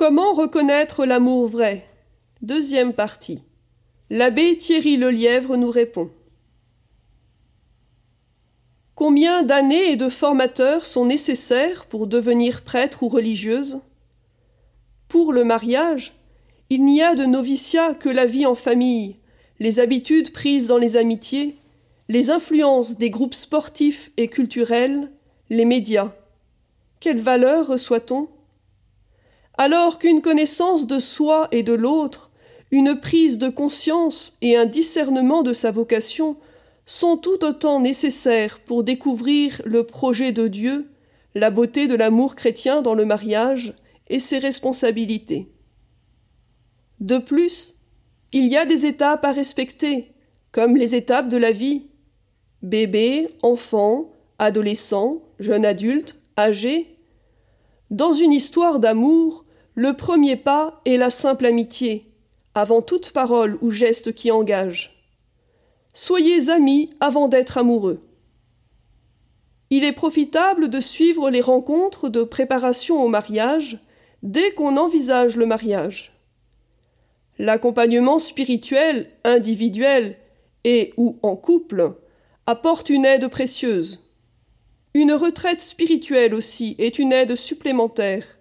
Comment reconnaître l'amour vrai? Deuxième partie. L'abbé Thierry Lelièvre nous répond. Combien d'années et de formateurs sont nécessaires pour devenir prêtre ou religieuse? Pour le mariage, il n'y a de noviciat que la vie en famille, les habitudes prises dans les amitiés, les influences des groupes sportifs et culturels, les médias. Quelle valeur reçoit-on? Alors qu'une connaissance de soi et de l'autre, une prise de conscience et un discernement de sa vocation sont tout autant nécessaires pour découvrir le projet de Dieu, la beauté de l'amour chrétien dans le mariage et ses responsabilités. De plus, il y a des étapes à respecter, comme les étapes de la vie. Bébé, enfant, adolescent, jeune adulte, âgé. Dans une histoire d'amour, le premier pas est la simple amitié, avant toute parole ou geste qui engage. Soyez amis avant d'être amoureux. Il est profitable de suivre les rencontres de préparation au mariage dès qu'on envisage le mariage. L'accompagnement spirituel, individuel et ou en couple apporte une aide précieuse. Une retraite spirituelle aussi est une aide supplémentaire.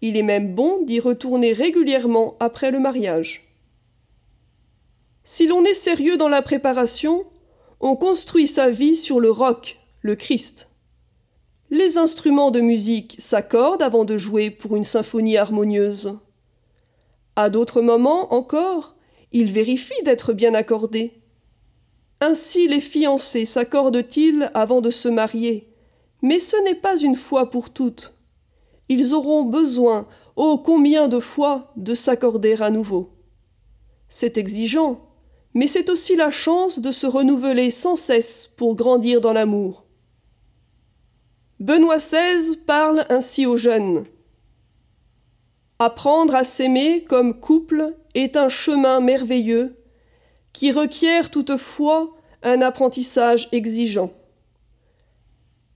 Il est même bon d'y retourner régulièrement après le mariage. Si l'on est sérieux dans la préparation, on construit sa vie sur le roc, le Christ. Les instruments de musique s'accordent avant de jouer pour une symphonie harmonieuse. À d'autres moments encore, ils vérifient d'être bien accordés. Ainsi les fiancés s'accordent-ils avant de se marier, mais ce n'est pas une fois pour toutes. Ils auront besoin, oh combien de fois, de s'accorder à nouveau. C'est exigeant, mais c'est aussi la chance de se renouveler sans cesse pour grandir dans l'amour. Benoît XVI parle ainsi aux jeunes. Apprendre à s'aimer comme couple est un chemin merveilleux qui requiert toutefois un apprentissage exigeant.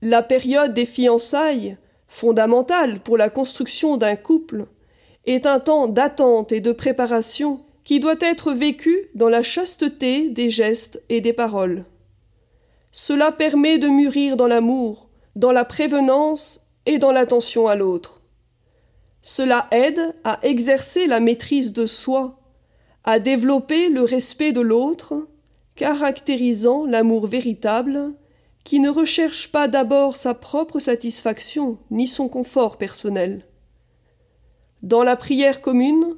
La période des fiançailles, fondamentale pour la construction d'un couple, est un temps d'attente et de préparation qui doit être vécu dans la chasteté des gestes et des paroles. Cela permet de mûrir dans l'amour, dans la prévenance et dans l'attention à l'autre. Cela aide à exercer la maîtrise de soi, à développer le respect de l'autre, caractérisant l'amour véritable, qui ne recherche pas d'abord sa propre satisfaction ni son confort personnel. Dans la prière commune,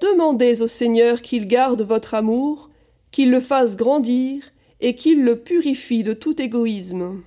demandez au Seigneur qu'il garde votre amour, qu'il le fasse grandir et qu'il le purifie de tout égoïsme.